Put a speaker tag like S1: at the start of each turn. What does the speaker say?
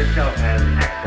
S1: yourself as